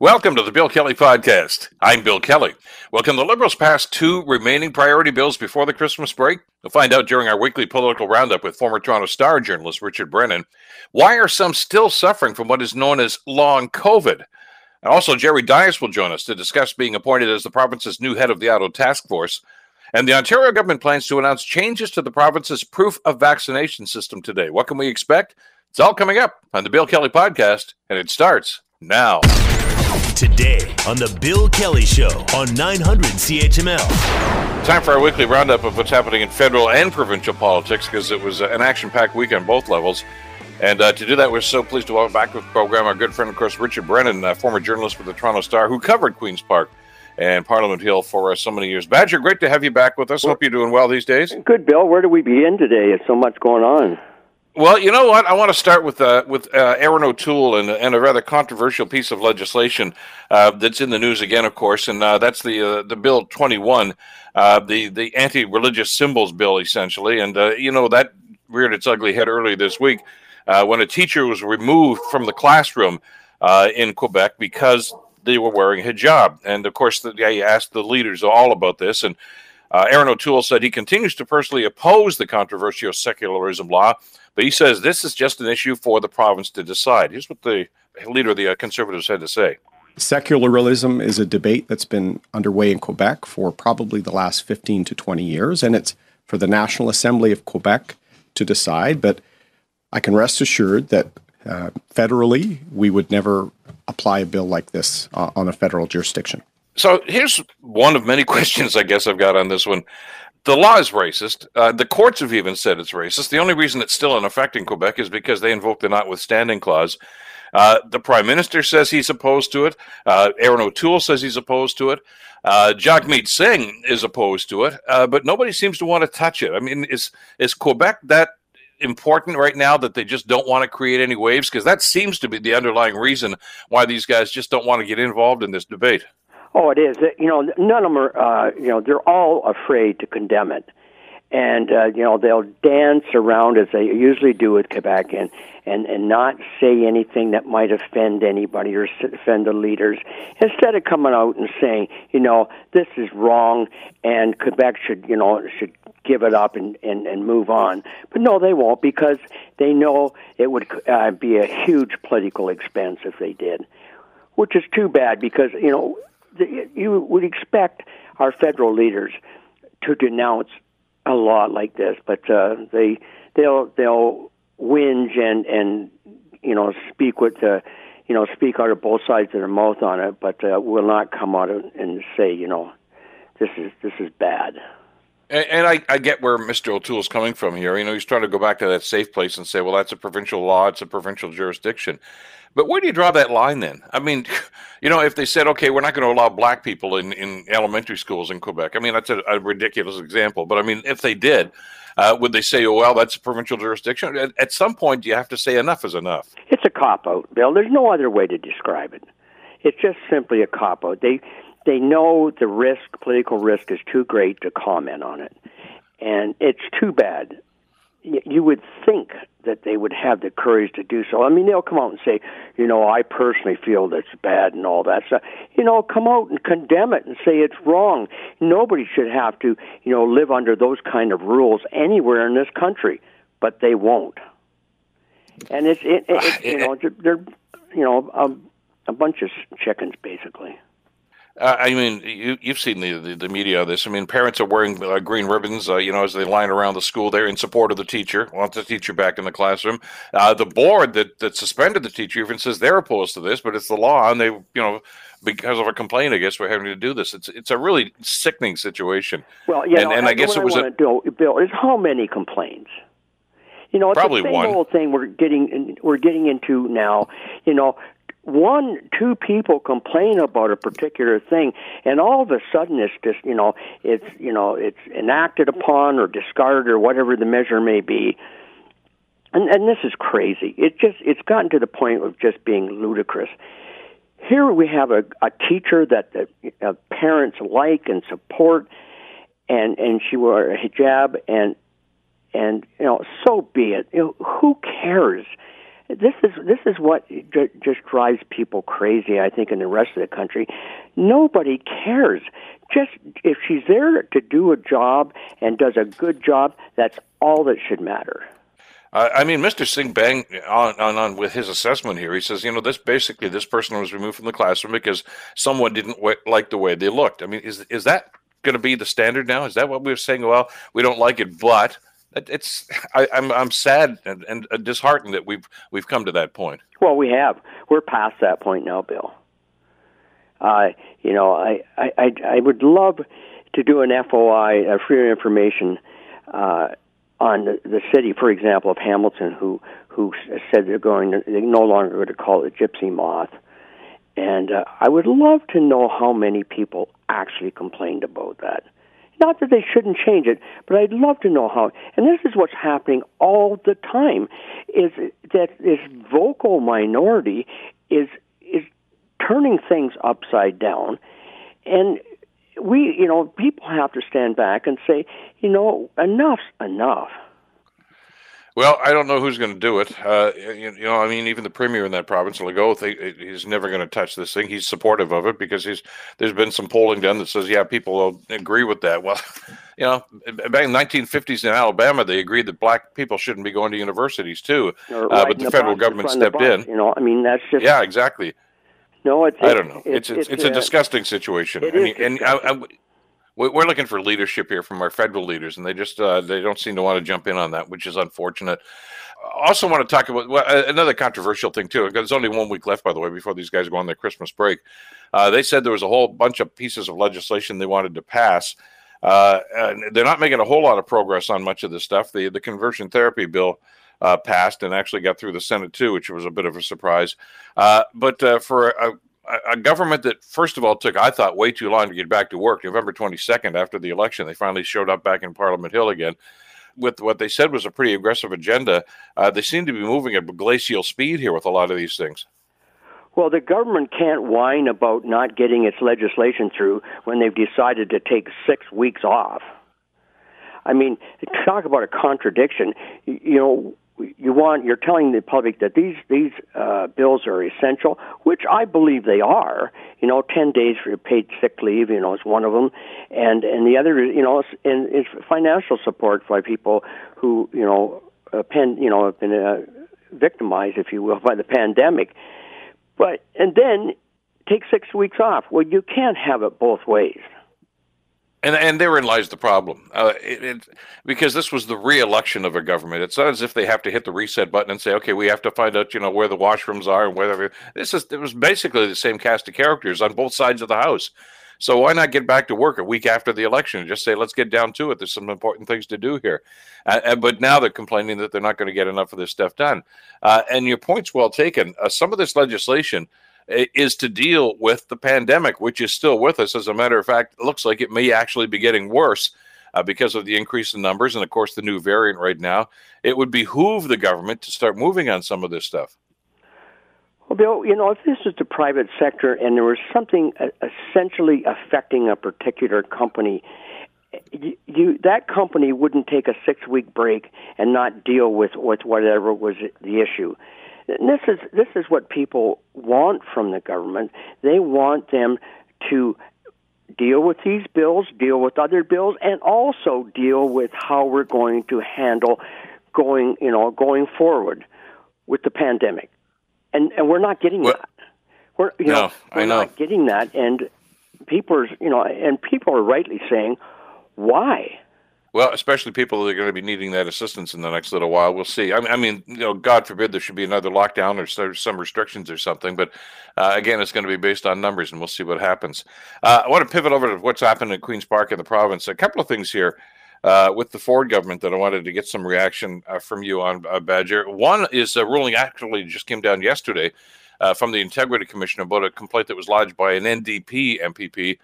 Welcome to the Bill Kelly Podcast. I'm Bill Kelly. Well, can the Liberals pass two remaining priority bills before the Christmas break? We'll find out during our weekly political roundup with former Toronto Star journalist Richard Brennan. Why are some still suffering from what is known as long COVID? And also, Jerry Dias will join us to discuss being appointed as the province's new head of the Auto Task Force. And the Ontario government plans to announce changes to the province's proof of vaccination system today. What can we expect? It's all coming up on the Bill Kelly Podcast, and it starts now. Today on The Bill Kelly Show on 900 CHML. Time for our weekly roundup of what's happening in federal and provincial politics because it was an action packed week on both levels. And uh, to do that, we're so pleased to welcome back to the program our good friend, of course, Richard Brennan, uh, former journalist for the Toronto Star, who covered Queen's Park and Parliament Hill for uh, so many years. Badger, great to have you back with us. Hope you're doing well these days. Good, Bill. Where do we begin today? There's so much going on. Well, you know what? I want to start with uh, with uh, Erin O'Toole and, and a rather controversial piece of legislation uh, that's in the news again, of course, and uh, that's the uh, the Bill 21, uh, the the anti-religious symbols bill, essentially. And you know that reared its ugly head earlier this week when a teacher was removed from the classroom in Quebec because they were wearing hijab. And of course, the, I asked the leaders all about this, and Erin O'Toole said he continues to personally oppose the controversial secularism law but he says this is just an issue for the province to decide. Here's what the leader of the uh, Conservatives had to say. Secularism is a debate that's been underway in Quebec for probably the last 15 to 20 years, and it's for the National Assembly of Quebec to decide. But I can rest assured that uh, federally, we would never apply a bill like this uh, on a federal jurisdiction. So here's one of many questions I guess I've got on this one the law is racist. Uh, the courts have even said it's racist. The only reason it's still in effect in Quebec is because they invoked the notwithstanding clause. Uh, the prime minister says he's opposed to it. Uh, Erin O'Toole says he's opposed to it. Uh, Jagmeet Singh is opposed to it, uh, but nobody seems to want to touch it. I mean, is is Quebec that important right now that they just don't want to create any waves? Because that seems to be the underlying reason why these guys just don't want to get involved in this debate. Oh, it is. You know, none of them are. Uh, you know, they're all afraid to condemn it, and uh, you know they'll dance around as they usually do with Quebec and and and not say anything that might offend anybody or offend the leaders. Instead of coming out and saying, you know, this is wrong, and Quebec should, you know, should give it up and, and, and move on. But no, they won't because they know it would uh, be a huge political expense if they did, which is too bad because, you know, you would expect our federal leaders to denounce a law like this, but uh, they they'll they'll whinge and and you know speak with the you know speak out of both sides of their mouth on it, but uh, will not come out and say you know this is this is bad. And, and I, I get where Mr. O'Toole is coming from here. You know, he's trying to go back to that safe place and say, well, that's a provincial law, it's a provincial jurisdiction. But where do you draw that line then? I mean, you know, if they said, okay, we're not going to allow black people in, in elementary schools in Quebec, I mean, that's a, a ridiculous example. But I mean, if they did, uh, would they say, oh, well, that's a provincial jurisdiction? At, at some point, you have to say enough is enough. It's a cop out, Bill. There's no other way to describe it. It's just simply a cop out. They, they know the risk, political risk, is too great to comment on it. And it's too bad you would think that they would have the courage to do so. I mean, they'll come out and say, you know, I personally feel that's bad and all that stuff. You know, come out and condemn it and say it's wrong. Nobody should have to, you know, live under those kind of rules anywhere in this country, but they won't. And it's, it, it, you uh, know, they're, you know, a, a bunch of chickens basically. Uh, I mean, you, you've seen the, the, the, media of this. I mean, parents are wearing uh, green ribbons, uh, you know, as they line around the school there in support of the teacher, want the teacher back in the classroom. Uh, the board that, that suspended the teacher even says they're opposed to this, but it's the law, and they, you know, because of a complaint, I guess we're having to do this. It's it's a really sickening situation. Well, yeah, and, and I guess it was a do, Bill. Is how many complaints? You know, it's probably the same one. old thing we're getting we're getting into now. You know, one, two people complain about a particular thing, and all of a sudden it's just, you know, it's, you know, it's enacted upon or discarded or whatever the measure may be. And, and this is crazy. It just, it's gotten to the point of just being ludicrous. Here we have a, a teacher that the uh, parents like and support, and, and she wore a hijab, and, and, you know, so be it. You know, who cares? This is this is what just drives people crazy. I think in the rest of the country, nobody cares. Just if she's there to do a job and does a good job, that's all that should matter. I mean, Mr. Singh Bang on, on, on with his assessment here. He says, you know, this basically this person was removed from the classroom because someone didn't w- like the way they looked. I mean, is is that going to be the standard now? Is that what we are saying? Well, we don't like it, but it's I, am I'm, I'm sad and, and disheartened that we've we've come to that point. Well, we have. We're past that point now, Bill. Uh, you know, I, I I would love to do an FOI, a Freedom Information, uh, on the, the city, for example, of Hamilton, who who said they're going to, they're no longer going to call it gypsy moth. And uh, I would love to know how many people actually complained about that. Not that they shouldn't change it, but I'd love to know how. And this is what's happening all the time: is that this vocal minority is is turning things upside down, and we, you know, people have to stand back and say, you know, enough's enough. Well, I don't know who's going to do it. Uh, you, you, know, I mean, even the premier in that province, Legault, he's never going to touch this thing. He's supportive of it because he's there's been some polling done that says, yeah, people will agree with that. Well, you know, back in the 1950s in Alabama, they agreed that black people shouldn't be going to universities too, uh, but the, the federal government stepped in. You know, I mean, that's just yeah, exactly. No, it's. I don't know. It's it's, it's, it's a, a, disgusting situation. It I mean, is and I, I, we're looking for leadership here from our federal leaders, and they just uh, they don't seem to want to jump in on that, which is unfortunate. Also, want to talk about well, another controversial thing too. There's only one week left, by the way, before these guys go on their Christmas break. Uh, they said there was a whole bunch of pieces of legislation they wanted to pass. Uh, they're not making a whole lot of progress on much of this stuff. The the conversion therapy bill uh, passed and actually got through the Senate too, which was a bit of a surprise. Uh, but uh, for a, a, government that, first of all, took I thought way too long to get back to work, November 22nd after the election, they finally showed up back in Parliament Hill again. With what they said was a pretty aggressive agenda, uh, they seem to be moving at glacial speed here with a lot of these things. Well, the government can't whine about not getting its legislation through when they've decided to take six weeks off. I mean, talk about a contradiction. You know, you want you're telling the public that these these uh, bills are essential, which I believe they are. You know, ten days for paid sick leave, you know, is one of them, and and the other, you know, is, and is financial support for people who you know, uh, pen, you know, have been uh, victimized, if you will, by the pandemic. But and then take six weeks off. Well, you can't have it both ways. And and therein lies the problem, uh, it, it, because this was the re-election of a government. It's not as if they have to hit the reset button and say, "Okay, we have to find out, you know, where the washrooms are and whatever." This is it was basically the same cast of characters on both sides of the house. So why not get back to work a week after the election and just say, "Let's get down to it. There's some important things to do here." Uh, but now they're complaining that they're not going to get enough of this stuff done. Uh, and your point's well taken. Uh, some of this legislation is to deal with the pandemic, which is still with us. As a matter of fact, it looks like it may actually be getting worse uh, because of the increase in numbers and, of course, the new variant right now. It would behoove the government to start moving on some of this stuff. Well, Bill, you know, if this is the private sector and there was something uh, essentially affecting a particular company, you, you, that company wouldn't take a six week break and not deal with with whatever was the issue. This is this is what people want from the government. They want them to deal with these bills, deal with other bills, and also deal with how we're going to handle going, you know, going forward with the pandemic. And and we're not getting well, that. We're you no, know we're know. not getting that, and people are you know, and people are rightly saying, why? Well, especially people that are going to be needing that assistance in the next little while. We'll see. I mean, I mean, you know, God forbid there should be another lockdown or some restrictions or something. But uh, again, it's going to be based on numbers, and we'll see what happens. Uh, I want to pivot over to what's happened in Queens Park in the province. A couple of things here uh, with the Ford government that I wanted to get some reaction uh, from you on, uh, Badger. One is a ruling actually just came down yesterday uh, from the Integrity Commission about a complaint that was lodged by an NDP MPP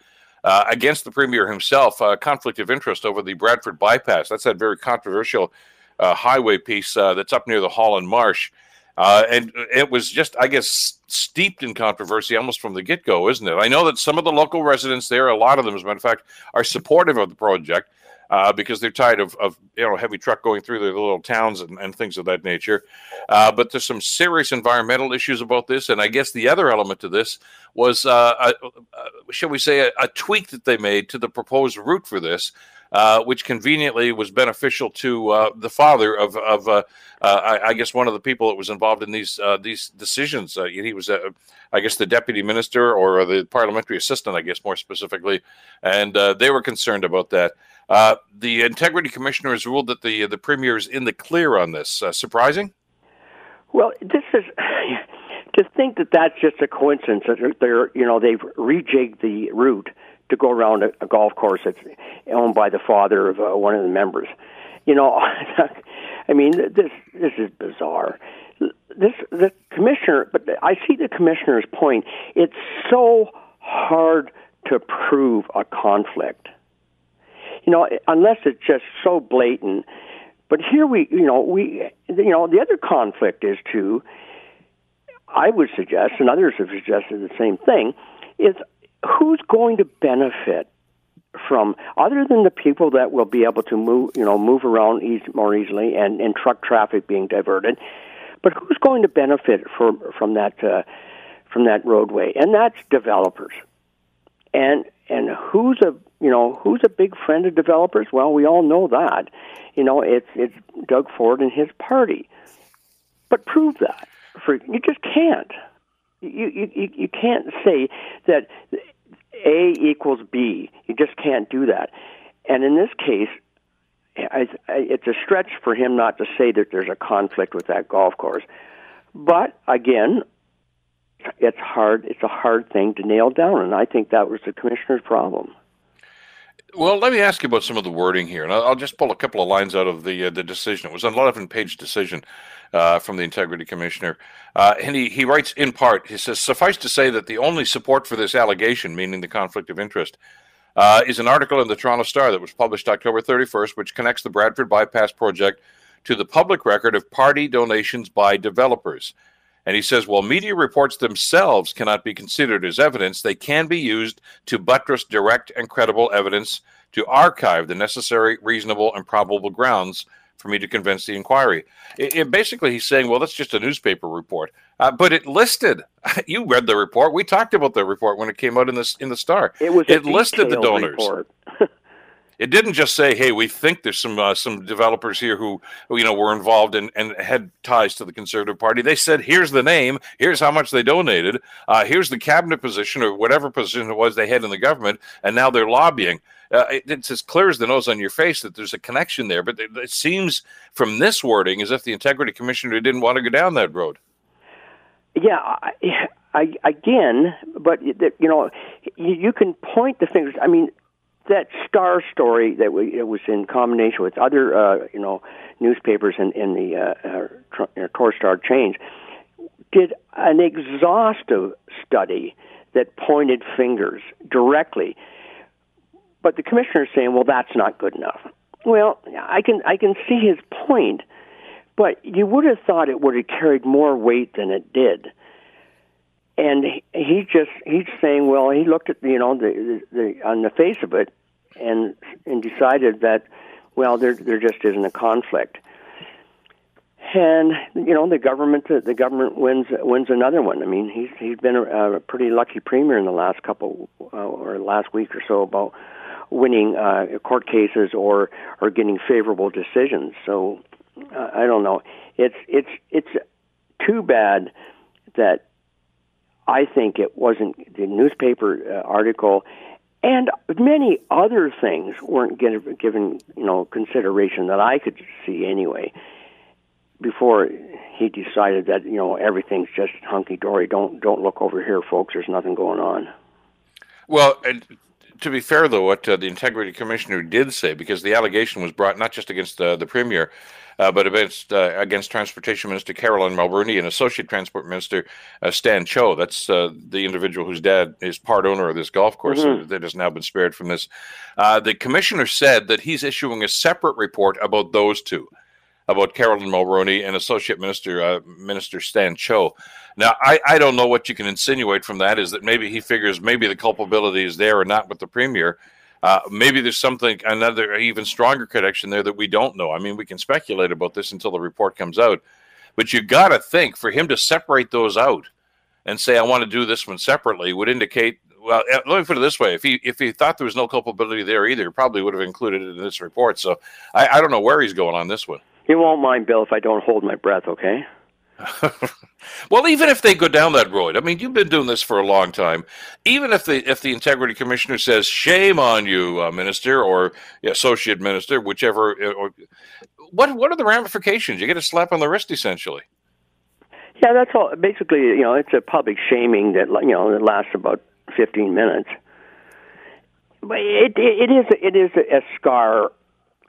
uh, against the premier himself, uh, conflict of interest over the Bradford bypass. That's that very controversial uh, highway piece uh, that's up near the Holland Marsh. Uh, and it was just, I guess, steeped in controversy almost from the get go, isn't it? I know that some of the local residents there, a lot of them, as a matter of fact, are supportive of the project. Uh, because they're tired of, of you know heavy truck going through their little towns and, and things of that nature. Uh, but there's some serious environmental issues about this, and I guess the other element to this was, uh, a, shall we say, a, a, tweak that they made to the proposed route for this. Uh, which conveniently was beneficial to uh, the father of, of uh, I, I, guess, one of the people that was involved in these these decisions. he was, I guess, the deputy minister or the parliamentary assistant, I guess, more specifically, and they were concerned about that. Uh, the integrity commissioner has ruled that the the premier is in the clear on this. Uh, surprising? Well, this is to think that that's just a coincidence that they're you know they've rejigged the route to go around a, a golf course that's owned by the father of uh, one of the members. You know, I mean this this is bizarre. This the commissioner, but I see the commissioner's point. It's so hard to prove a conflict you know, unless it's just so blatant. But here we, you know, we, you know, the other conflict is too. I would suggest, and others have suggested the same thing, is who's going to benefit from other than the people that will be able to move, you know, move around easy, more easily and, and truck traffic being diverted, but who's going to benefit from from that uh, from that roadway? And that's developers. And and who's a you know who's a big friend of developers? Well, we all know that. You know, it's it's Doug Ford and his party. But prove that. For you just can't. You you you can't say that A equals B. You just can't do that. And in this case, I, I, it's a stretch for him not to say that there's a conflict with that golf course. But again, it's hard. It's a hard thing to nail down, and I think that was the commissioner's problem. Well, let me ask you about some of the wording here, and I'll just pull a couple of lines out of the uh, the decision. It was an 11 page decision uh, from the Integrity Commissioner, uh, and he he writes in part. He says, "Suffice to say that the only support for this allegation, meaning the conflict of interest." Uh, is an article in the Toronto Star that was published October 31st, which connects the Bradford Bypass project to the public record of party donations by developers. And he says, while media reports themselves cannot be considered as evidence, they can be used to buttress direct and credible evidence to archive the necessary, reasonable, and probable grounds for me to convince the inquiry. It, it basically, he's saying, well, that's just a newspaper report, uh, but it listed. You read the report. We talked about the report when it came out in the in the Star. It was. It listed the donors. It didn't just say, "Hey, we think there's some uh, some developers here who, who, you know were involved in, and had ties to the Conservative Party." They said, "Here's the name. Here's how much they donated. Uh, here's the cabinet position or whatever position it was they had in the government, and now they're lobbying." Uh, it, it's as clear as the nose on your face that there's a connection there. But it, it seems from this wording as if the Integrity Commissioner didn't want to go down that road. Yeah, I, I, again, but you know, you, you can point the fingers. I mean, that star story that we, it was in combination with other uh, you know newspapers in, in the uh, uh, Star change did an exhaustive study that pointed fingers directly. But the commissioner is saying, "Well, that's not good enough." Well, I can I can see his point, but you would have thought it would have carried more weight than it did and he just he's saying, well, he looked at you know the, the, the on the face of it, and and decided that well there there just isn't a conflict. And you know the government the government wins wins another one. I mean he's he's been a, a pretty lucky premier in the last couple uh, or last week or so about winning uh, court cases or or getting favorable decisions. So uh, I don't know. It's it's it's too bad that I think it wasn't the newspaper uh, article and many other things weren't given, given you know consideration that I could see anyway. Before he decided that you know everything's just hunky dory don't don't look over here folks there's nothing going on. Well to be fair though what uh, the integrity commissioner did say because the allegation was brought not just against uh, the premier uh, but against uh, against Transportation Minister Caroline Mulroney and Associate Transport Minister uh, Stan Cho. That's uh, the individual whose dad is part owner of this golf course mm-hmm. that has now been spared from this. Uh, the commissioner said that he's issuing a separate report about those two. About Caroline Mulroney and Associate Minister uh, Minister Stan Cho. Now, I, I don't know what you can insinuate from that. Is that maybe he figures maybe the culpability is there or not with the premier, Uh, maybe there's something another even stronger connection there that we don't know. I mean, we can speculate about this until the report comes out, but you got to think for him to separate those out and say I want to do this one separately would indicate. Well, eh, let me put it this way: if he if he thought there was no culpability there either, he probably would have included it in this report. So I, I don't know where he's going on this one. You won't mind, Bill, if I don't hold my breath, okay? well, even if they go down that road, I mean, you've been doing this for a long time. Even if the if the integrity commissioner says "shame on you, uh, minister" or associate minister, whichever, uh, or, what what are the ramifications? You get a slap on the wrist, essentially. Yeah, that's all. Basically, you know, it's a public shaming that you know that lasts about fifteen minutes. But it it, it is it is a scar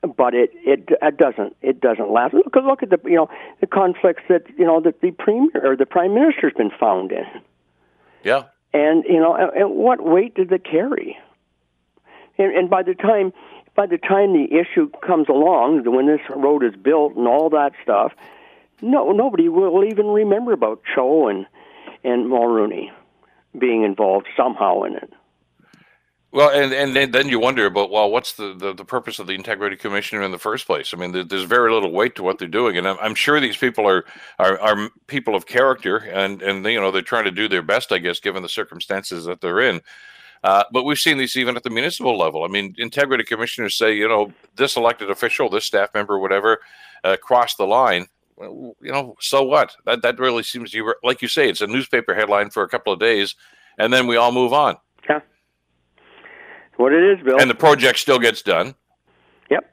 but it, it it doesn't it doesn't last. Look look at the you know the conflicts that you know that the premier or the prime minister's been found in. Yeah. And you know, and, and what weight did it carry? And, and by the time by the time the issue comes along, when this road is built and all that stuff, no nobody will even remember about Cho and and Mulroney being involved somehow in it. Well, and, and then you wonder about well, what's the, the, the, purpose of the integrity commissioner in the first place? I mean, there's very little weight to what they're doing, and I'm, I'm sure these people are, are, are people of character, and and you know they're trying to do their best, I guess, given the circumstances that they're in. Uh, but we've seen these even at the municipal level. I mean, integrity commissioners say, you know, this elected official, this staff member, whatever, uh, crossed the line. Well, you know, so what? That that really seems to, like you say, it's a newspaper headline for a couple of days, and then we all move on. What it is, Bill. And the project still gets done. Yep.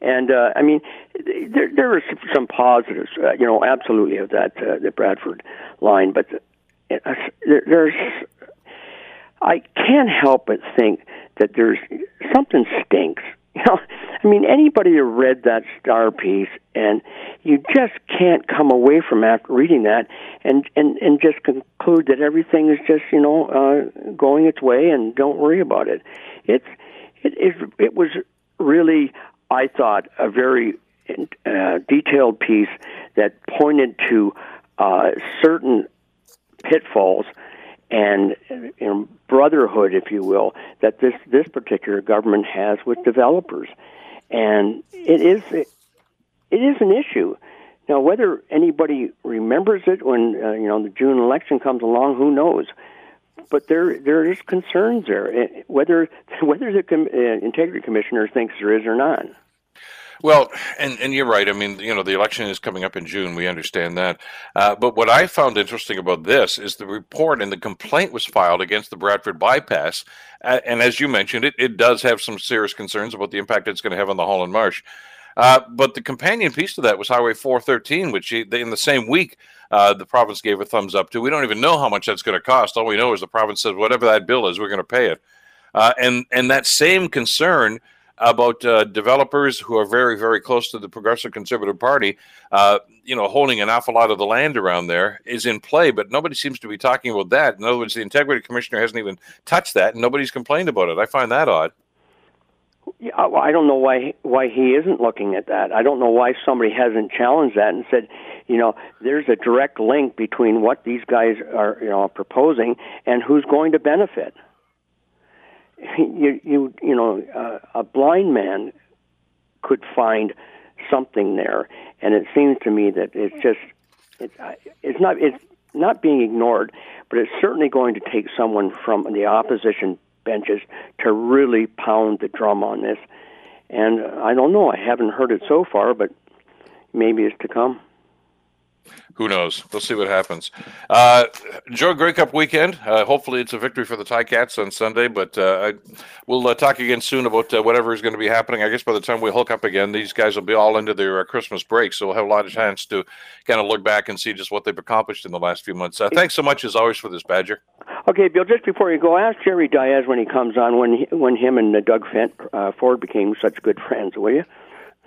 And uh, I mean, there there are some positives, uh, you know, absolutely of that uh, the Bradford line, but uh, there, there's I can't help but think that there's something stinks. You know, I mean, anybody who read that star piece, and you just can't come away from after reading that, and and and just conclude that everything is just you know uh, going its way, and don't worry about it. It's it it, it was really, I thought, a very uh, detailed piece that pointed to uh, certain pitfalls and you know, brotherhood, if you will, that this this particular government has with developers, and it is it, is an issue. Now, whether anybody remembers it when uh, you know the June election comes along, who knows? But there there is concerns there, eh, whether whether the com- uh, integrity commissioner thinks there is or not. Well, and, and you're right. I mean, you know, the election is coming up in June. We understand that. Uh, but what I found interesting about this is the report and the complaint was filed against the Bradford bypass. Uh, and as you mentioned, it, it does have some serious concerns about the impact it's going to have on the Holland Marsh. Uh, but the companion piece to that was Highway 413, which in the same week uh, the province gave a thumbs up to. We don't even know how much that's going to cost. All we know is the province says whatever that bill is, we're going to pay it. Uh, and and that same concern about uh, developers who are very, very close to the Progressive Conservative Party, uh, you know, holding an awful lot of the land around there is in play, but nobody seems to be talking about that. In other words, the Integrity Commissioner hasn't even touched that, and nobody's complained about it. I find that odd. I don't know why why he isn't looking at that. I don't know why somebody hasn't challenged that and said, you know, there's a direct link between what these guys are, you know, proposing and who's going to benefit you you you know uh, a blind man could find something there, and it seems to me that it's just it's it's not it's not being ignored, but it's certainly going to take someone from the opposition benches to really pound the drum on this. And I don't know, I haven't heard it so far, but maybe it's to come who knows? We'll see what happens. Uh, enjoy Grey Cup weekend. Uh, hopefully, it's a victory for the Ticats on Sunday. But uh, I, we'll uh, talk again soon about uh, whatever is going to be happening. I guess by the time we hook up again, these guys will be all into their uh, Christmas break, so we'll have a lot of chance to kind of look back and see just what they've accomplished in the last few months. thanks so much, as always, for this, Badger. Okay, Bill. Just before you go, ask Jerry Dias when he comes on when he, when him and Doug Fent, Ford became such good friends, will you?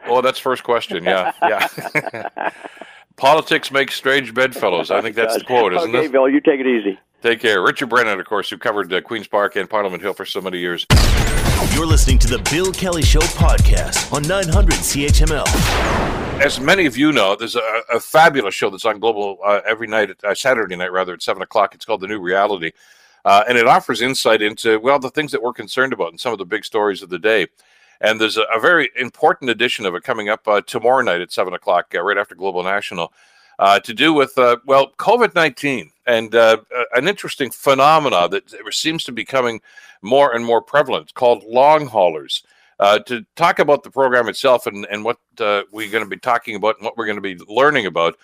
Oh, that's first question. Yeah, yeah. Politics makes strange bedfellows. I think that's the quote, isn't okay, it? Bill, you take it easy. Take care. Richard Brennan, of course, who covered uh, Queen's Park and Parliament Hill for so many years. You're listening to the Bill Kelly Show podcast on 900 CHML. As many of you know, there's a, a fabulous show that's on Global uh, every night, uh, Saturday night rather, at 7 o'clock. It's called The New Reality. uh, and it offers insight into well the things that we're concerned about and some of the big stories of the day. And there's a, a very important edition of it coming up uh, tomorrow night at seven o'clock, uh, right after Global National, uh, to do with uh, well COVID nineteen and uh, an interesting phenomena that seems to be becoming more and more prevalent called long haulers. To talk about the program itself and, and what we're going to be talking about and what we're going to be learning about,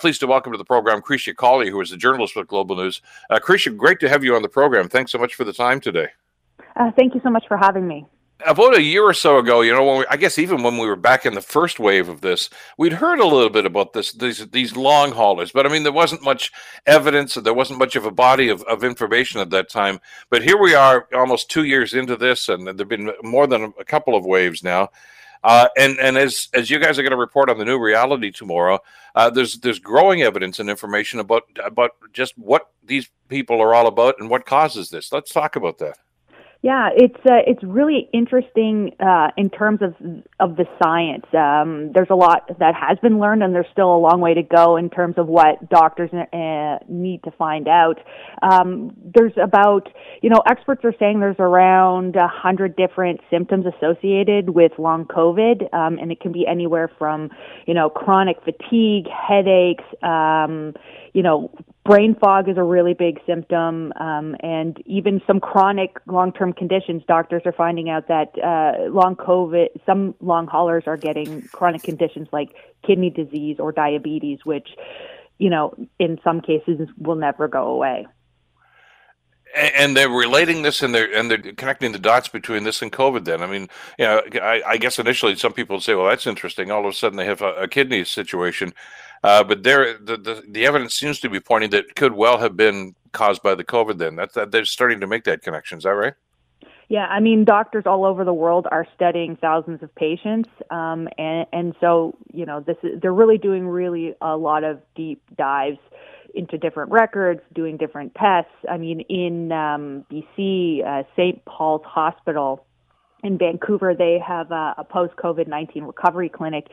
pleased to welcome to the program Krysia Collyer, who is a journalist with Global News. Uh, Krysia, great to have you on the program. Thanks so much for the time today. Uh, thank you so much for having me about a year or so ago, you know, when we, I guess even when we were back in the first wave of this, we'd heard a little bit about this these these long haulers, but I mean, there wasn't much evidence, there wasn't much of a body of, of information at that time. But here we are, almost two years into this, and there've been more than a couple of waves now. Uh, and and as as you guys are going to report on the new reality tomorrow, uh, there's there's growing evidence and information about about just what these people are all about and what causes this. Let's talk about that. Yeah, it's uh, it's really interesting uh, in terms of of the science. Um, there's a lot that has been learned, and there's still a long way to go in terms of what doctors uh, need to find out. Um, there's about you know experts are saying there's around a hundred different symptoms associated with long COVID, um, and it can be anywhere from you know chronic fatigue, headaches, um, you know brain fog is a really big symptom, um, and even some chronic long-term conditions. Doctors are finding out that uh, long COVID, some long haulers are getting chronic conditions like kidney disease or diabetes, which, you know, in some cases will never go away. And they're relating this, and they're and they're connecting the dots between this and COVID. Then, I mean, you know, I, I guess initially some people would say, "Well, that's interesting." All of a sudden, they have a, a kidney situation uh, but there, the, the, the evidence seems to be pointing that could well have been caused by the COVID. Then that's that they're starting to make that connection. Is that right? Yeah, I mean, doctors all over the world are studying thousands of patients, um, and and so you know, this is, they're really doing really a lot of deep dives into different records, doing different tests. I mean, in um, BC, uh, St. Paul's Hospital in Vancouver, they have a, a post COVID 19 recovery clinic,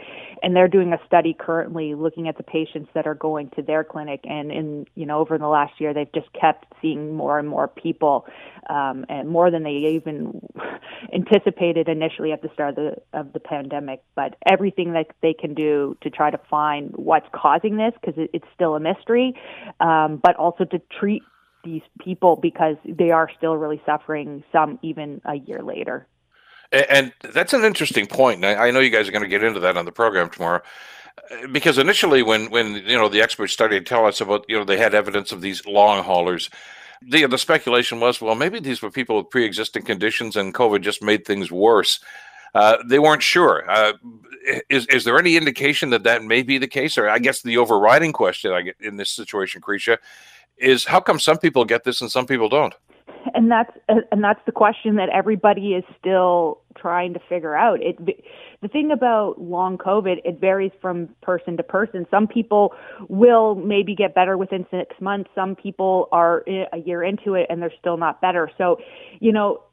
and they're doing a study currently looking at the patients that are going to their clinic. And in, you know, over the last year, they've just kept seeing more and more people, um, and more than they even anticipated initially at the start of the, of the pandemic. But everything that they can do to try to find what's causing this, because it, it's still a mystery, um, but also to treat these people because they are still really suffering, some even a year later. And that's an interesting point. I know you guys are going to get into that on the program tomorrow, because initially, when when you know the experts started to tell us about you know they had evidence of these long haulers, the the speculation was well maybe these were people with pre-existing conditions and COVID just made things worse. Uh, they weren't sure. Uh, is is there any indication that that may be the case? Or I guess the overriding question I get in this situation, Krysia, is how come some people get this and some people don't? And that's and that's the question that everybody is still trying to figure out. It the thing about long COVID, it varies from person to person. Some people will maybe get better within six months. Some people are a year into it and they're still not better. So, you know,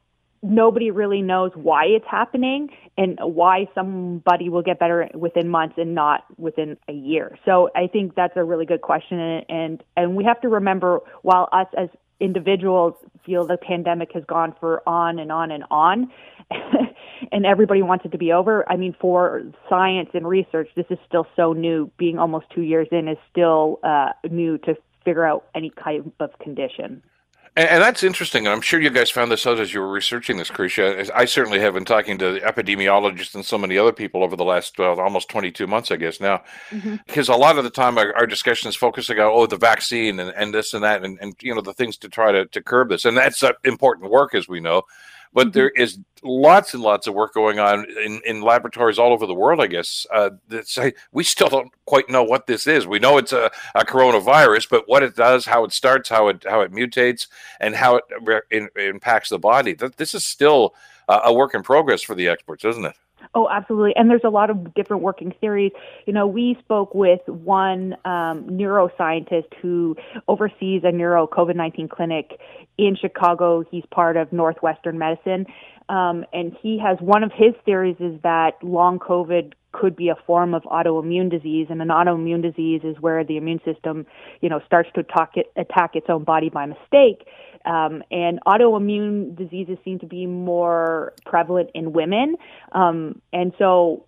nobody really knows why it's happening and why somebody will get better within months and not within a year. So I think that's a really good question and and we have to remember while us as individuals feel the pandemic has gone for on and on and on and everybody wants it to be over. I mean, for science and research, this is still so new. Being almost two years in is still uh, new to figure out any type of condition. And, and, that's interesting. And I'm sure you guys found this out as you were researching this, Krysia. I certainly have been talking to epidemiologists and so many other people over the last well, almost 22 months, I guess now. Mm-hmm. Because a lot of the time our, our discussion is focusing on, oh, the vaccine and, and this and that and, and, you know, the things to try to, to curb this. And that's uh, important work, as we know but mm-hmm. there is lots and lots of work going on in, in laboratories all over the world. I guess uh, say we still don't quite know what this is. We know it's a, a, coronavirus, but what it does, how it starts, how it how it mutates, and how it re- in, impacts the body. This is still a work in progress for the experts, isn't it? Oh, absolutely. And there's a lot of different working theories. You know, we spoke with one um, neuroscientist who oversees a neuro COVID 19 clinic in Chicago. He's part of Northwestern Medicine. Um, and he has one of his theories is that long COVID could be a form of autoimmune disease, and an autoimmune disease is where the immune system, you know, starts to attack, it, attack its own body by mistake. Um, and autoimmune diseases seem to be more prevalent in women. Um, and so,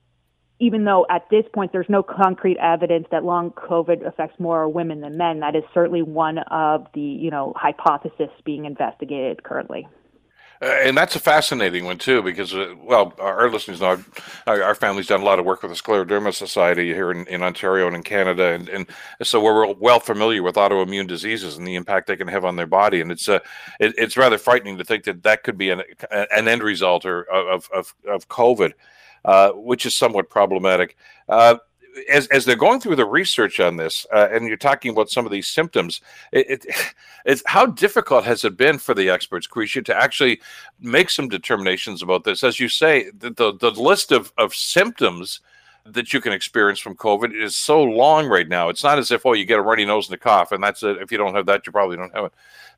even though at this point there's no concrete evidence that long COVID affects more women than men, that is certainly one of the you know hypotheses being investigated currently. Uh, and that's a fascinating one too, because uh, well, our, listeners know our, our, family's done a lot of work with the Scleroderma Society here in, in Ontario and in Canada, and, and so we're well familiar with autoimmune diseases and the impact they can have on their body. And it's uh, it, it's rather frightening to think that that could be an, an end result or of of, of COVID, uh, which is somewhat problematic. As, as they're going through the research on this, uh, and you're talking about some of these symptoms, it, it, it's how difficult has it been for the experts, Krysia, to actually make some determinations about this? As you say, the, the, the list of, of symptoms that you can experience from COVID is so long right now. It's not as if, oh, you get a runny nose and a cough, and that's it. If you don't have that, you probably don't have it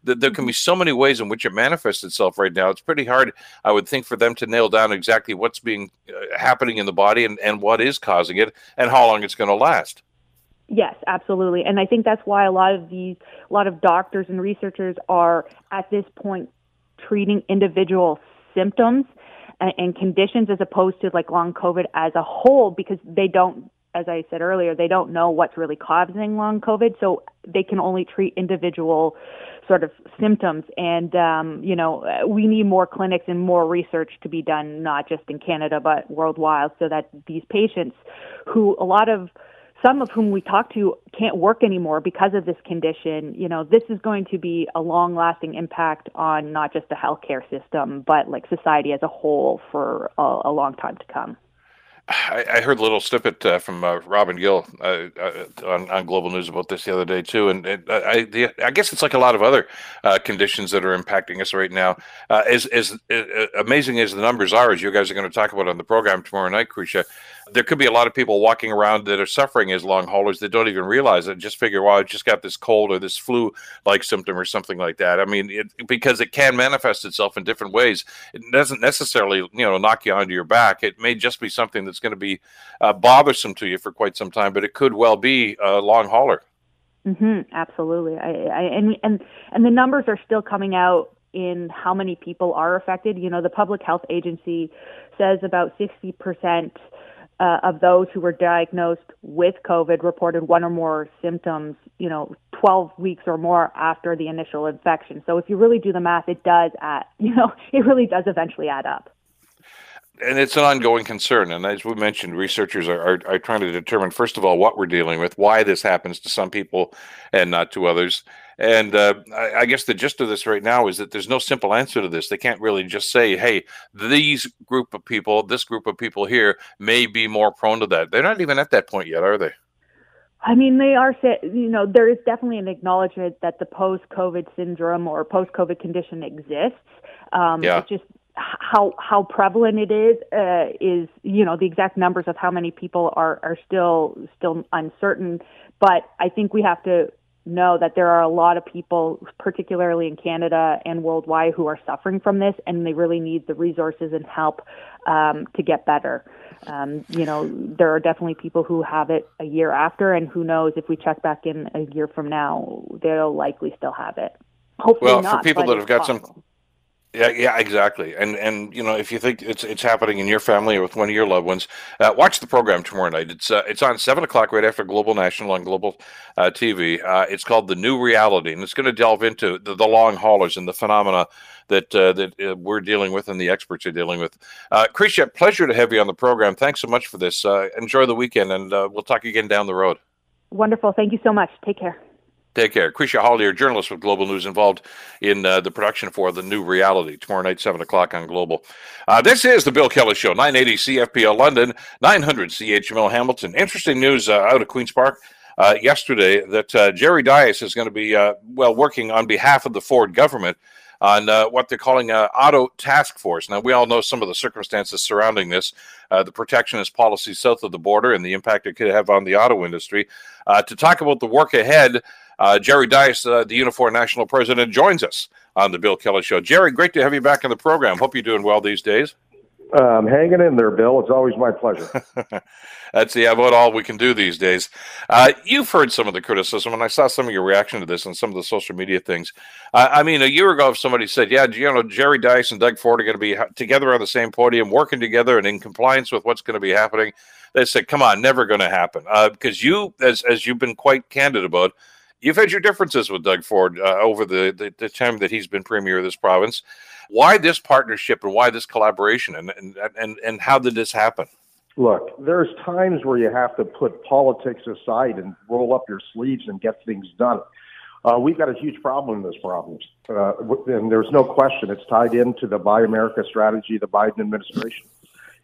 there can be so many ways in which it manifests itself right now. It's pretty hard, I would think, for them to nail down exactly what's being uh, happening in the body and, and what is causing it and how long it's going to last. Yes, absolutely. And I think that's why a lot of these, a lot of doctors and researchers are at this point treating individual symptoms and, conditions as opposed to like long COVID as a whole because they don't as I said earlier, they don't know what's really causing long COVID, so they can only treat individual sort of symptoms. And um, you know, we need more clinics and more research to be done, not just in Canada but worldwide, so that these patients, who a lot of some of whom we talk to can't work anymore because of this condition. You know, this is going to be a long lasting impact on not just the healthcare system, but like society as a whole for a, a long time to come. I, I heard a little snippet uh, from uh, Robin Gill uh, uh, on, on, Global News about this the other day too, and, and uh, I, the, I guess it's like a lot of other uh, conditions that are impacting us right now. as, as amazing as the numbers are, as you guys are going to talk about on the program tomorrow night, Krysia, there could be a lot of people walking around that are suffering as long haulers that don't even realize it. Just figure, well, I just got this cold or this flu-like symptom or something like that. I mean, it, because it can manifest itself in different ways. It doesn't necessarily, you know, knock you onto your back. It may just be something that's going to be uh, bothersome to you for quite some time, but it could well be a long hauler. Mm-hmm, absolutely. I, I, and and and the numbers are still coming out in how many people are affected. You know, the Public Health Agency says about sixty percent uh, of those who were diagnosed with COVID reported one or more symptoms, you know, 12 weeks or more after the initial infection. So if you really do the math, it does add, you know, it really does eventually add up and it's an ongoing concern. And as we mentioned, researchers are, are, are, trying to determine, first of all, what we're dealing with, why this happens to some people and not to others. And uh, I, I, guess the gist of this right now is that there's no simple answer to this. They can't really just say, hey, these group of people, this group of people here may be more prone to that. They're not even at that point yet, are they? I mean, they are, you know, there is definitely an acknowledgement that the post COVID syndrome or post COVID condition exists. Um, yeah. It's just how how prevalent it is uh, is you know the exact numbers of how many people are are still still uncertain. But i think we have to know that there are a lot of people particularly in canada and worldwide who are suffering from this and they really need the resources and help um, to get better. Um, you know there are definitely people who have it a year after and who knows if we check back in a year from now they'll likely still have it. Hopefully well not, for people that have got possible. some yeah, yeah, exactly. And and you know, if you think it's it's happening in your family or with one of your loved ones, uh, watch the program tomorrow night. It's uh, it's on seven o'clock right after Global National on Global uh, TV. Uh, it's called the New Reality, and it's going to delve into the, the, long haulers and the phenomena that uh, that uh, we're dealing with and the experts are dealing with. Uh, Krysia, pleasure to have you on the program. Thanks so much for this. enjoy the weekend, and we'll talk again down the road. Wonderful. Thank you so much. Take care. Take care. Krysia Collyer, journalist with Global News, involved in uh, the production for The New Reality, tomorrow night, 7 o'clock on Global. Uh, this is The Bill Kelly Show, 980 CFPL London, 900 CHML Hamilton. Interesting news uh, out of Queen's Park uh, yesterday that uh, Jerry Dias is going to be, uh, well, working on behalf of the Ford government on uh, what they're calling an auto task force. Now, we all know some of the circumstances surrounding this, uh, the protectionist policy south of the border, and the impact it could have on the auto industry. Uh, to talk about the work ahead, uh, Jerry Dias, uh, the Unifor National President, joins us on the Bill Kelly Show. Jerry, great to have you back on the program. Hope you're doing well these days. Um, hanging in there, Bill. It's always my pleasure. That's the about all we can do these days. Uh, you've heard some of the criticism, and I saw some of your reaction to this and some of the social media things. Uh, I mean, a year ago, if somebody said, "Yeah, you know, Jerry Dias and Doug Ford are going to be together on the same podium, working together, and in compliance with what's going to be happening," they said, "Come on, never going to happen." Because uh, you, as as you've been quite candid about, you've had your differences with Doug Ford uh, over the, the, the time that he's been premier of this province. Why this partnership and why this collaboration, and and and, and how did this happen? Look, there's times where you have to put politics aside and roll up your sleeves and get things done. Uh, we've got a huge problem in this province, uh, and there's no question it's tied into the Buy America strategy, the Biden administration.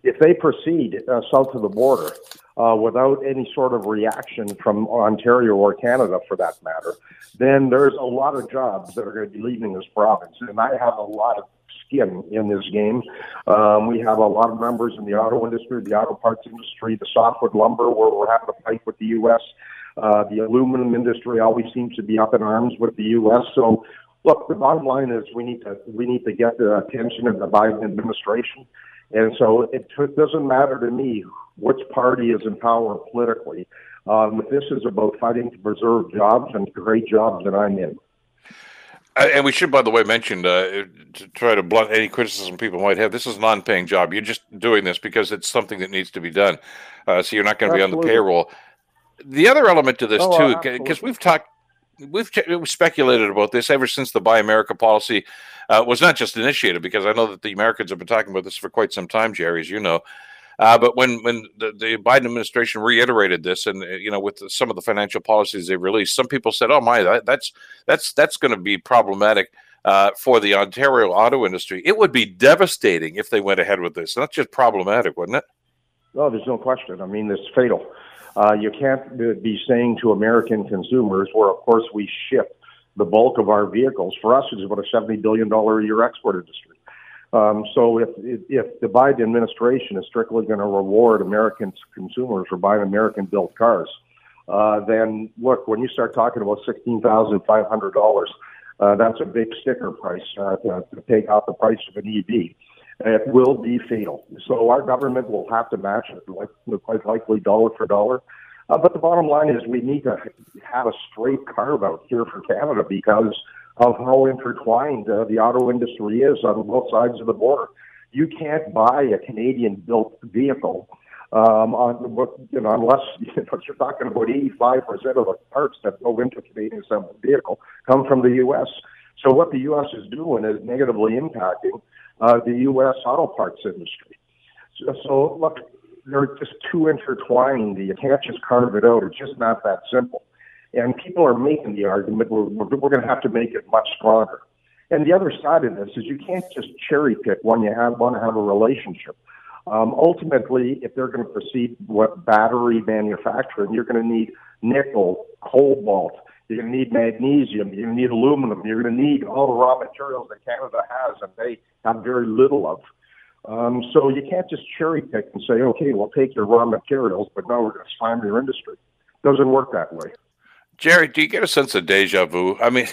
If they proceed uh, south of the border uh, without any sort of reaction from Ontario or Canada, for that matter, then there's a lot of jobs that are going to be leaving this province, and I have a lot of skin in this game. Um, we have a lot of members in the auto industry, the auto parts industry, the softwood lumber, where we're having a fight with the U.S. Uh, the aluminum industry always seems to be up in arms with the U.S. So, look, the bottom line is we need to we need to get the attention of the Biden administration, and so it t- doesn't matter to me which party is in power politically. Um, this is about fighting to preserve jobs and create jobs that I'm in. Uh, and we should, by the way, mention uh, to try to blunt any criticism people might have. This is a non-paying job. You're just doing this because it's something that needs to be done. Uh, so you're not going to be on the payroll. The other element to this oh, too, because we've talked, we've, speculated about this ever since the Buy America policy uh, was not just initiated. Because I know that the Americans have been talking about this for quite some time, Jerry, as you know. Uh, but when when the, the, Biden administration reiterated this, and uh, you know, with some of the financial policies they released, some people said, "Oh my, that, that's that's that's going to be problematic." Uh, for the Ontario auto industry, it would be devastating if they went ahead with this. Not just problematic, wouldn't it? No, there's no question. I mean, it's fatal. Uh, you can't be saying to American consumers, where of course we ship the bulk of our vehicles. For us, it's about a seventy billion dollar a year export industry. Um, so if, if the Biden administration is strictly going to reward American consumers for buying American-built cars, uh, then look, when you start talking about sixteen thousand five hundred dollars, uh, that's a big sticker price uh, to, to take out the price of an EV. It will be fatal. So our government will have to match it, like, quite likely dollar for dollar. Uh, but the bottom line is we need to have a straight carve out here for Canada because of how intertwined uh, the auto industry is on both sides of the border. You can't buy a Canadian-built vehicle um, on you know unless you know, you're talking about 85 percent of the parts that go into Canadian assembled vehicle come from the U.S. So what the U.S. is doing is negatively impacting uh, the U.S. auto parts industry. So, so look, they're just too intertwined. You can't just carve it out. It's just not that simple. And people are making the argument we're, we're, we're going to have to make it much stronger. And the other side of this is you can't just cherry pick when you have, want to have a relationship. Um, ultimately, if they're going to proceed with battery manufacturing, you're going to need nickel, cobalt, you're going to need magnesium, you're going to need aluminum, you're going to need all the raw materials that Canada has and they have very little of. Um, so you can't just cherry pick and say, okay, we'll take your raw materials, but now we're going to slam your industry. Doesn't work that way. Jerry, do you get a sense of deja vu? I mean,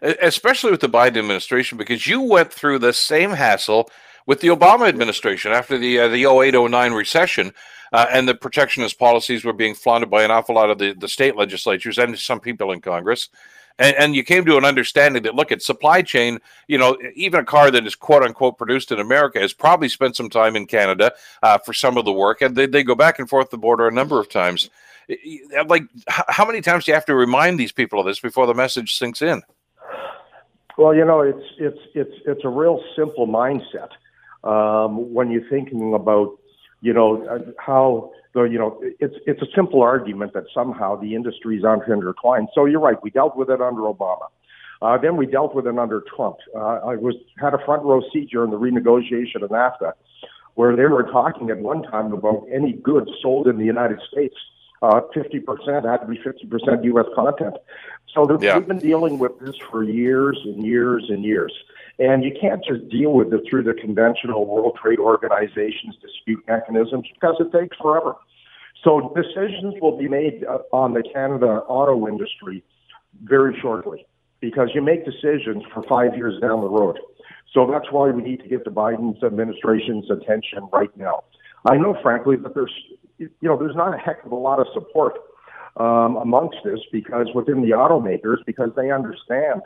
especially with the Biden administration, because you went through the same hassle with the Obama administration after the uh, the 0809 recession, uh, and the protectionist policies were being flaunted by an awful lot of the, the state legislatures and some people in Congress. And, and you came to an understanding that look at supply chain, you know, even a car that is quote unquote produced in America has probably spent some time in Canada uh, for some of the work, and they, they go back and forth the border a number of times. Like how many times do you have to remind these people of this before the message sinks in? Well you know it's it's it's it's a real simple mindset um, when you're thinking about you know uh, how the you know it's it's a simple argument that somehow the industries aren't intertwined so you're right we dealt with it under obama. Uh, then we dealt with it under Trump. Uh, I was had a front row seat during the renegotiation of NAFTA, where they were talking at one time about any goods sold in the United States uh, 50% had to be 50% U.S. content. So yeah. we've been dealing with this for years and years and years. And you can't just deal with it through the conventional World Trade Organization's dispute mechanisms because it takes forever. So decisions will be made uh, on the Canada auto industry very shortly. because you make decisions for five years down the road. So that's why we need to get the Biden's administration's attention right now. I know, frankly, that there's, you know, there's not a heck of a lot of support um, amongst this because within the automakers, because they understand,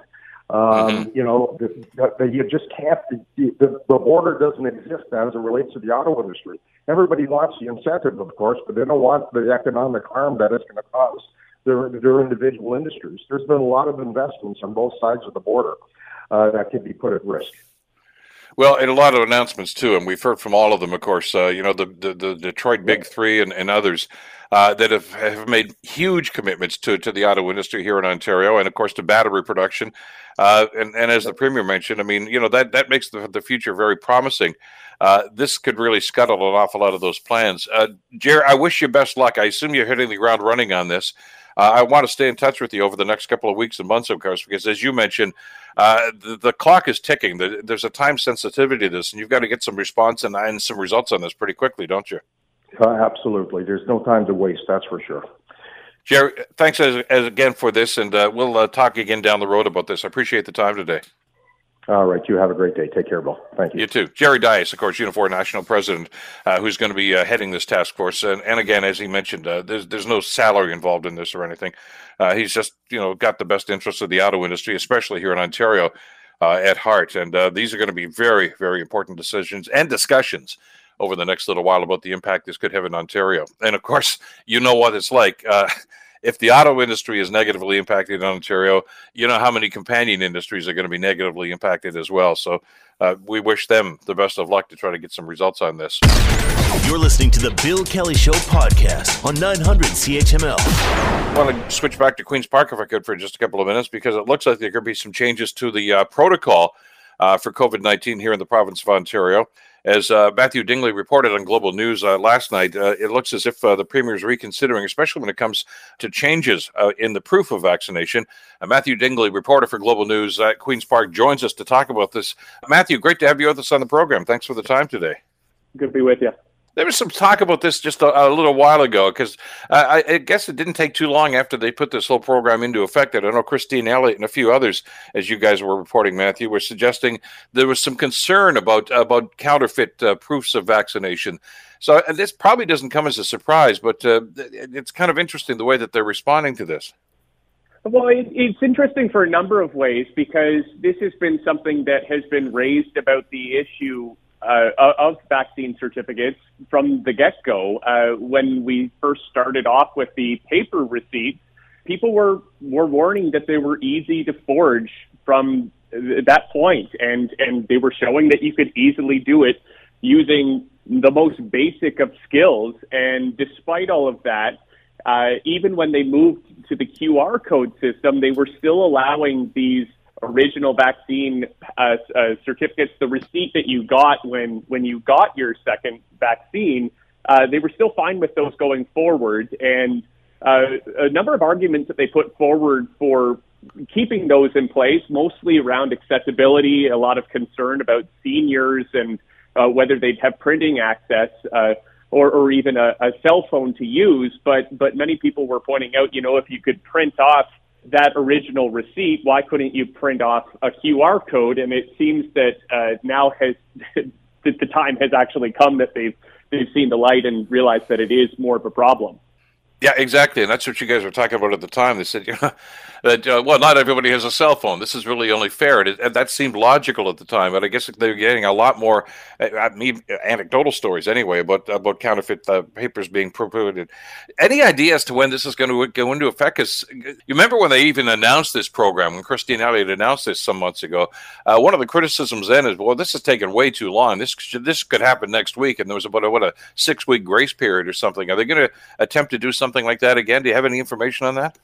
um, mm-hmm. you know, that, that you just can't, the, the, the border doesn't exist as it relates to the auto industry. Everybody wants the incentive, of course, but they don't want the economic harm that it's going to cause their, their individual industries. There's been a lot of investments on both sides of the border uh, that could be put at risk. Well, and a lot of announcements too, and we've heard from all of them. Of course, uh, you know the, the, the Detroit Big Three and, and others uh, that have, have made huge commitments to to the auto industry here in Ontario, and of course to battery production. Uh, and and as the premier mentioned, I mean, you know that that makes the the future very promising. Uh, this could really scuttle an awful lot of those plans. Uh, Jerry, I wish you best luck. I assume you're hitting the ground running on this. Uh, I want to stay in touch with you over the next couple of weeks and months, of course, because as you mentioned, uh, the, the, clock is ticking. The, there's a time sensitivity to this, and you've got to get some response and, and some results on this pretty quickly, don't you? Uh, absolutely. There's no time to waste, that's for sure. Jerry, thanks as, as again for this, and uh, we'll uh, talk again down the road about this. I appreciate the time today. All right. You have a great day. Take care, Bill. Thank you. You too. Jerry Dias, of course, Unifor National President, uh, who's going to be uh, heading this task force. And, and again, as he mentioned, uh, there's, there's no salary involved in this or anything. Uh, he's just, you know, got the best interests of the auto industry, especially here in Ontario, uh, at heart. And uh, these are going to be very, very important decisions and discussions over the next little while about the impact this could have in Ontario. And of course, you know what it's like if the auto industry is negatively impacted in Ontario, you know how many companion industries are going to be negatively impacted as well. So uh, we wish them the best of luck to try to get some results on this. You're listening to the Bill Kelly Show podcast on 900 CHML. I want to switch back to Queen's Park if I could for just a couple of minutes because it looks like there could be some changes to the uh, protocol uh, for COVID 19 here in the province of Ontario. As uh, Matthew Bingley reported on Global News uh, last night, uh, it looks as if uh, the Premier is reconsidering, especially when it comes to changes uh, in the proof of vaccination. Uh, Matthew Bingley, reporter for Global News at Queen's Park, joins us to talk about this. Matthew, great to have you with us on the program. Thanks for the time today. Good to be with you there was some talk about this just a, a little while ago because uh, I, I, guess it didn't take too long after they put this whole program into effect. That I know Christine Elliott and a few others, as you guys were reporting, Matthew, were suggesting there was some concern about about counterfeit uh, proofs of vaccination. So this probably doesn't come as a surprise, but uh, it's kind of interesting the way that they're responding to this. Well, it, it's interesting for a number of ways because this has been something that has been raised about the issue uh, of vaccine certificates from the get go. Uh, when we first started off with the paper receipts, people were, were warning that they were easy to forge from that point, and, and they were showing that you could easily do it using the most basic of skills. And despite all of that, uh, even when they moved to the QR code system, they were still allowing these original vaccine uh, uh, certificates, the receipt that you got when when you got your second vaccine, uh, they were still fine with those going forward. And uh, a number of arguments that they put forward for keeping those in place, mostly around accessibility, a lot of concern about seniors and uh, whether they'd have printing access. Uh, or, or even a, a cell phone to use, but but many people were pointing out, you know, if you could print off that original receipt, why couldn't you print off a QR code? And it seems that uh, now has that the time has actually come that they've they've seen the light and realized that it is more of a problem. Yeah, exactly, and that's what you guys were talking about at the time. They said, you know, that uh, well, not everybody has a cell phone. This is really only fair, and, it, and that seemed logical at the time. But I guess they're getting a lot more, uh, mean, anecdotal stories anyway about about counterfeit uh, papers being prohibited. Any idea as to when this is going to go into effect? Because you remember when they even announced this program, when Christine Elliott announced this some months ago. Uh, one of the criticisms then is, well, this is taking way too long. This this could happen next week, and there was about a, what a six week grace period or something. Are they going to attempt to do something? Something like that again? Do you have any information on that?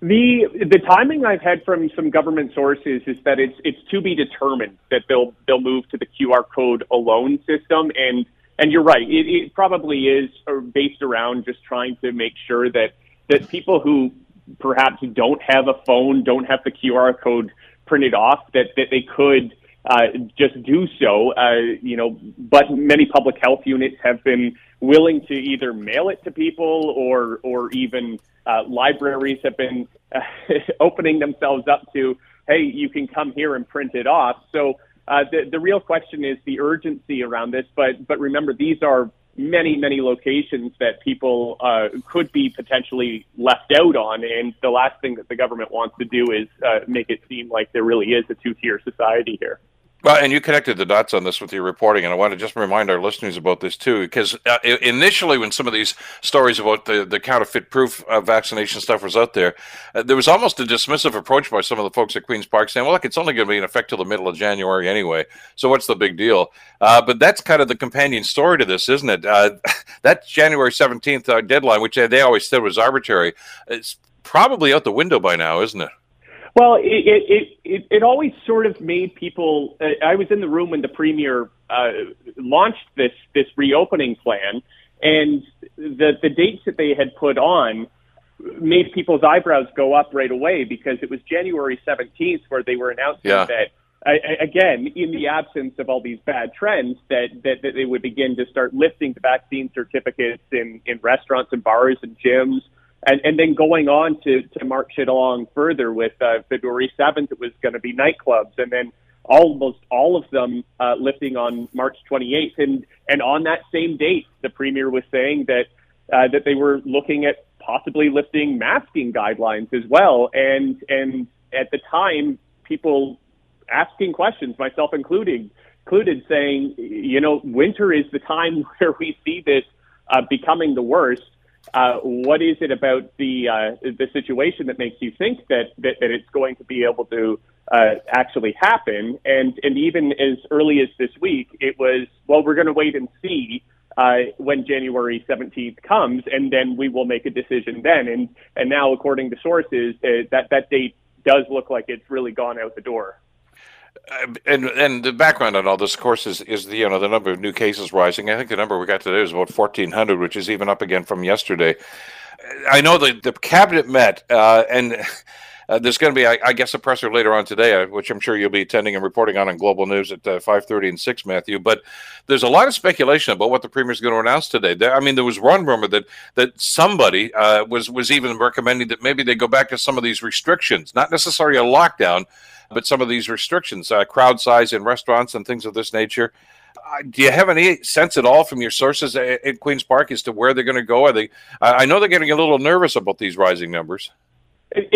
The the timing I've had from some government sources is that it's it's to be determined that they'll they'll move to the QR code alone system and and you're right it, it probably is uh, based around just trying to make sure that that people who perhaps don't have a phone don't have the QR code printed off that that they could uh, just do so. Uh, you know, but many public health units have been willing to either mail it to people or or even uh, libraries have been uh, opening themselves up to hey, you can come here and print it off. So uh, the the real question is the urgency around this. But but remember, these are many many locations that people uh, could be potentially left out on, and the last thing that the government wants to do is uh, make it seem like there really is a two tier society here. Well, and you connected the dots on this with your reporting, and I want to just remind our listeners about this too, because uh, initially, when some of these stories about the, the counterfeit-proof uh, vaccination stuff was out there, uh, there was almost a dismissive approach by some of the folks at Queens Park, saying, "Well, look, it's only going to be in effect till the middle of January anyway, so what's the big deal?" Uh, but that's kind of the companion story to this, isn't it? Uh, that January seventeenth uh, deadline, which they always said was arbitrary, it's probably out the window by now, isn't it? Well, it it it, it always sort of made people. Uh, I was in the room when the premier uh, launched this this reopening plan, and the the dates that they had put on made people's eyebrows go up right away because it was January 17th where they were announcing yeah. that I, again, in the absence of all these bad trends, that, that, that they would begin to start lifting the vaccine certificates in, in restaurants and bars and gyms and, and then going on to, to march it along further with uh, February 7th, it was going to be nightclubs, and then almost all of them uh, lifting on March 28th. And, and on that same date, the premier was saying that, uh, that they were looking at possibly lifting masking guidelines as well. And, and at the time, people asking questions, myself including, included, saying, you know, winter is the time where we see this uh, becoming the worst. Uh, what is it about the uh, the situation that makes you think that, that, that it's going to be able to uh, actually happen? And and even as early as this week, it was well, we're going to wait and see uh, when January 17th comes, and then we will make a decision then. And and now, according to sources, uh, that that date does look like it's really gone out the door. Uh, and and the background on all this, of course, is is the you know the number of new cases rising. I think the number we got today is about fourteen hundred, which is even up again from yesterday. I know that the cabinet met, uh, and uh, there's going to be, I, I, guess, a presser later on today, uh, which I'm sure you'll be attending and reporting on on Global News at uh, five thirty and six, Matthew. But there's a lot of speculation about what the premier is going to announce today. There, I mean, there was one rumor that that somebody uh, was was even recommending that maybe they go back to some of these restrictions, not necessarily a lockdown but some of these restrictions, uh, crowd size in restaurants and things of this nature. Uh, do you have any sense at all from your sources at, at Queens Park as to where they're going to go? Are they? I know they're getting a little nervous about these rising numbers.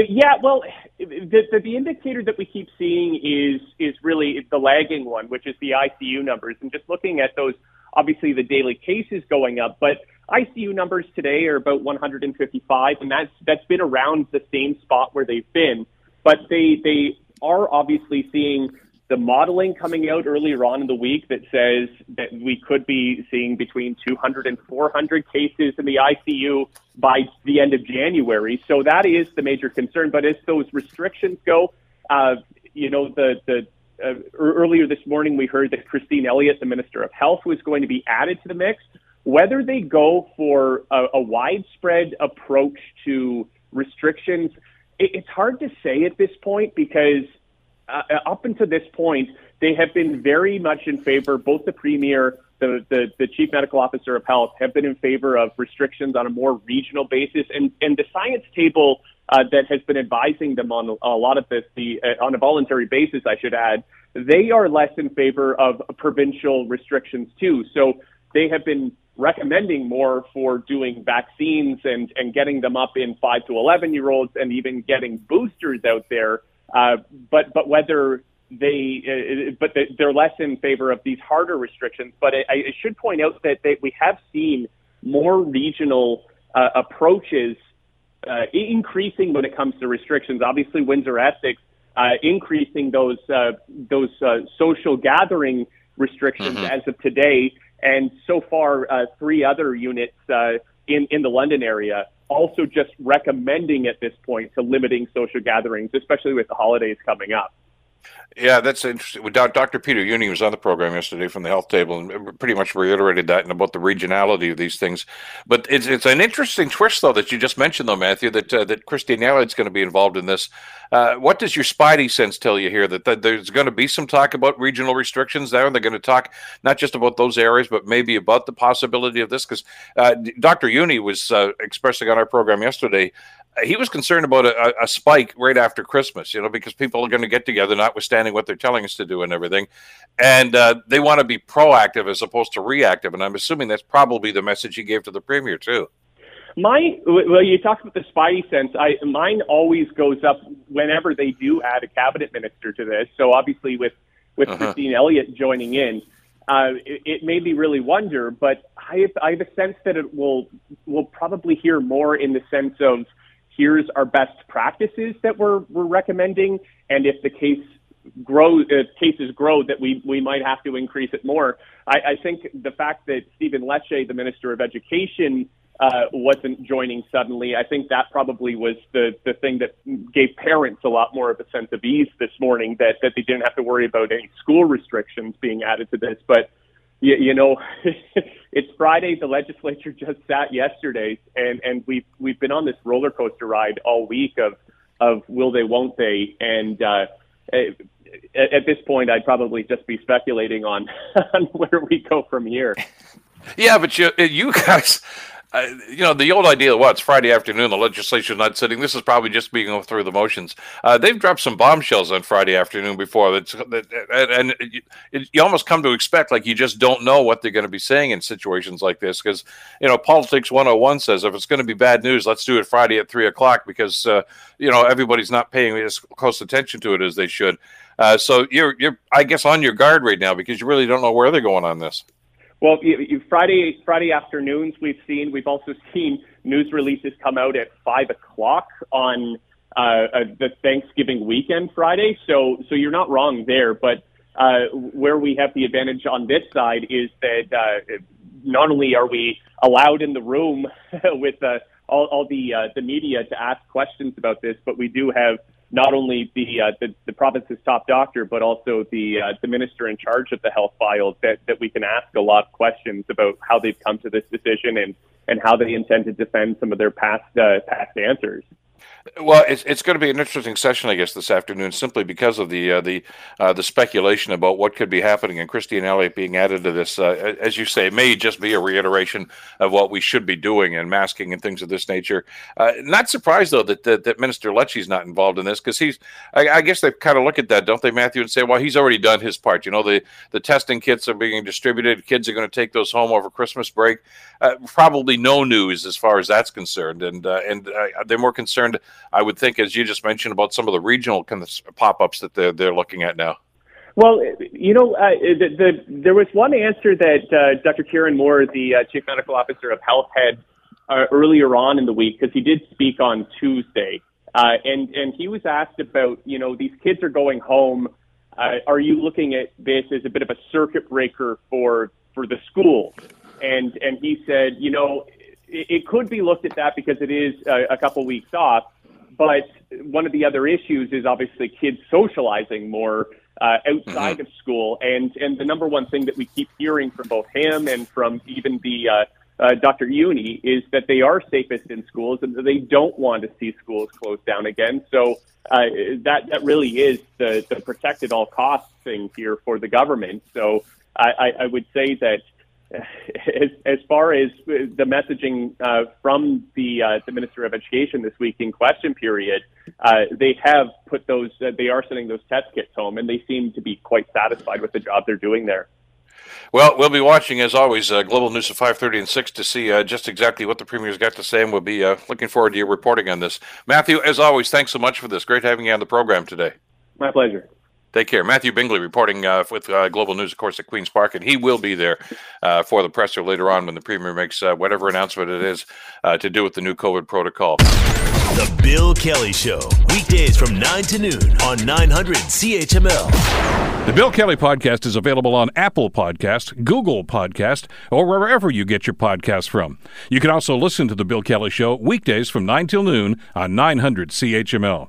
Yeah, well, the, the, the indicator that we keep seeing is is really the lagging one, which is the ICU numbers, and just looking at those. Obviously, the daily cases going up, but ICU numbers today are about 155, and that's that's been around the same spot where they've been. But they they are obviously seeing the modeling coming out earlier on in the week that says that we could be seeing between 200 and 400 cases in the ICU by the end of January. So that is the major concern. But as those restrictions go, uh, you know, the the uh, earlier this morning we heard that Christine Elliott, the Minister of Health, was going to be added to the mix. Whether they go for a, a widespread approach to restrictions it's hard to say at this point because uh, up until this point, they have been very much in favor, both the premier, the, the, the chief medical officer of health have been in favor of restrictions on a more regional basis. And, and the science table uh, that has been advising them on a lot of this, the, uh, on a voluntary basis, I should add, they are less in favor of provincial restrictions too. So they have been recommending more for doing vaccines and, and getting them up in five to 11 year olds and even getting boosters out there. Uh, but, but whether they, uh, but they're less in favor of these harder restrictions. But I, I should point out that they, we have seen more regional uh, approaches uh, increasing when it comes to restrictions. Obviously, Windsor Essex uh, increasing those uh, those uh, social gathering restrictions mm-hmm. as of today and so far, uh, three other units uh, in in the London area also just recommending at this point to limiting social gatherings, especially with the holidays coming up. Yeah, that's interesting. Dr. Peter Jüni was on the program yesterday from the Health Table and pretty much reiterated that and about the regionality of these things. But it's it's an interesting twist, though, that you just mentioned, though, Matthew, that uh, that Christine Elliott's going to be involved in this. Uh, what does your spidey sense tell you here? That, that there's going to be some talk about regional restrictions there, and they're going to talk not just about those areas, but maybe about the possibility of this? Because uh, Dr. Jüni was uh, expressing on our program yesterday he was concerned about a, a, spike right after Christmas, you know, because people are going to get together, notwithstanding what they're telling us to do and everything, and uh, they want to be proactive as opposed to reactive. And I'm assuming that's probably the message he gave to the premier too. My well, you talked about the spidey sense. I mine always goes up whenever they do add a cabinet minister to this. So obviously, with with uh-huh. Christine Elliott joining in, uh, it, it, made me really wonder. But I have, I have a sense that it will will probably hear more in the sense of here's our best practices that we're, we're recommending. And if the case grows, if cases grow, that we, we might have to increase it more. I, I think the fact that Stephen Lecce, the Minister of Education, uh, wasn't joining suddenly, I think that probably was the, the thing that gave parents a lot more of a sense of ease this morning that, that they didn't have to worry about any school restrictions being added to this. But you, you know, it's Friday. The legislature just sat yesterday, and and we've we've been on this roller coaster ride all week of of will they, won't they, and uh, at, at this point, I'd probably just be speculating on on where we go from here. Yeah, but you you guys uh, you know, the old idea, well, it's Friday afternoon, the legislature's not sitting. This is probably just being going through the motions. Uh, they've dropped some bombshells on Friday afternoon before. That's, that, and it, it, you almost come to expect, like, you just don't know what they're going to be saying in situations like this. Because, you know, Politics 101 says if it's going to be bad news, let's do it Friday at 3 o'clock because, uh, you know, everybody's not paying as close attention to it as they should. Uh, so you're, you're, I guess, on your guard right now because you really don't know where they're going on this. Well, you, you, Friday Friday afternoons we've seen. We've also seen news releases come out at five o'clock on uh, uh, the Thanksgiving weekend Friday. So so you're not wrong there. But uh, where we have the advantage on this side is that uh, not only are we allowed in the room with uh, all, all the uh, the media to ask questions about this, but we do have not only the, uh, the, the province's top doctor, but also the uh, the minister in charge of the health files that, that we can ask a lot of questions about how they've come to this decision and, and how they intend to defend some of their past uh, past answers. Well, it's, it's going to be an interesting session, I guess, this afternoon, simply because of the uh, the uh, the speculation about what could be happening, and Christine Elliott being added to this. Uh, as you say, it may just be a reiteration of what we should be doing and masking and things of this nature. Uh, not surprised though that that, that Minister Lecce's not involved in this because he's. I, I, guess they kind of look at that, don't they, Matthew, and say, well, he's already done his part. You know, the the testing kits are being distributed. Kids are going to take those home over Christmas break. Uh, probably no news as far as that's concerned, and uh, and they're more concerned I would think, as you just mentioned, about some of the regional kind of pop ups that they're, they're looking at now. Well, you know, uh, the, the, there was one answer that uh, Dr. Kieran Moore, the uh, Chief Medical Officer of Health, had uh, earlier on in the week because he did speak on Tuesday, uh, and and he was asked about, you know, these kids are going home. Uh, are you looking at this as a bit of a circuit breaker for for the school? And and he said, you know, it, it could be looked at that because it is a, a couple weeks off. But one of the other issues is obviously kids socializing more uh, outside mm-hmm. of school, and and the number one thing that we keep hearing from both him and from even the uh, uh, Dr. Jüni is that they are safest in schools and that they don't want to see schools closed down again. So uh, that that really is the the protect at all costs thing here for the government. So I, I, I would say that as, as far as the messaging uh, from the uh, the Minister of Education this week in question period, uh, they have put those. Uh, they are sending those test kits home, and they seem to be quite satisfied with the job they're doing there. Well, we'll be watching as always uh, Global News at five thirty and six to see uh, just exactly what the premier's got to say, and we'll be looking forward to your reporting on this. Matthew, as always, thanks so much for this. Great having you on the program today. My pleasure. Take care. Matthew Bingley reporting uh, with uh, Global News, of course, at Queen's Park, and he will be there uh, for the presser later on when the Premier makes uh, whatever announcement it is uh, to do with the new COVID protocol. The Bill Kelly Show, weekdays from 9 to noon on 900 CHML. The Bill Kelly Podcast is available on Apple Podcast, Google Podcast, or wherever you get your podcasts from. You can also listen to The Bill Kelly Show weekdays from 9 till noon on 900 CHML.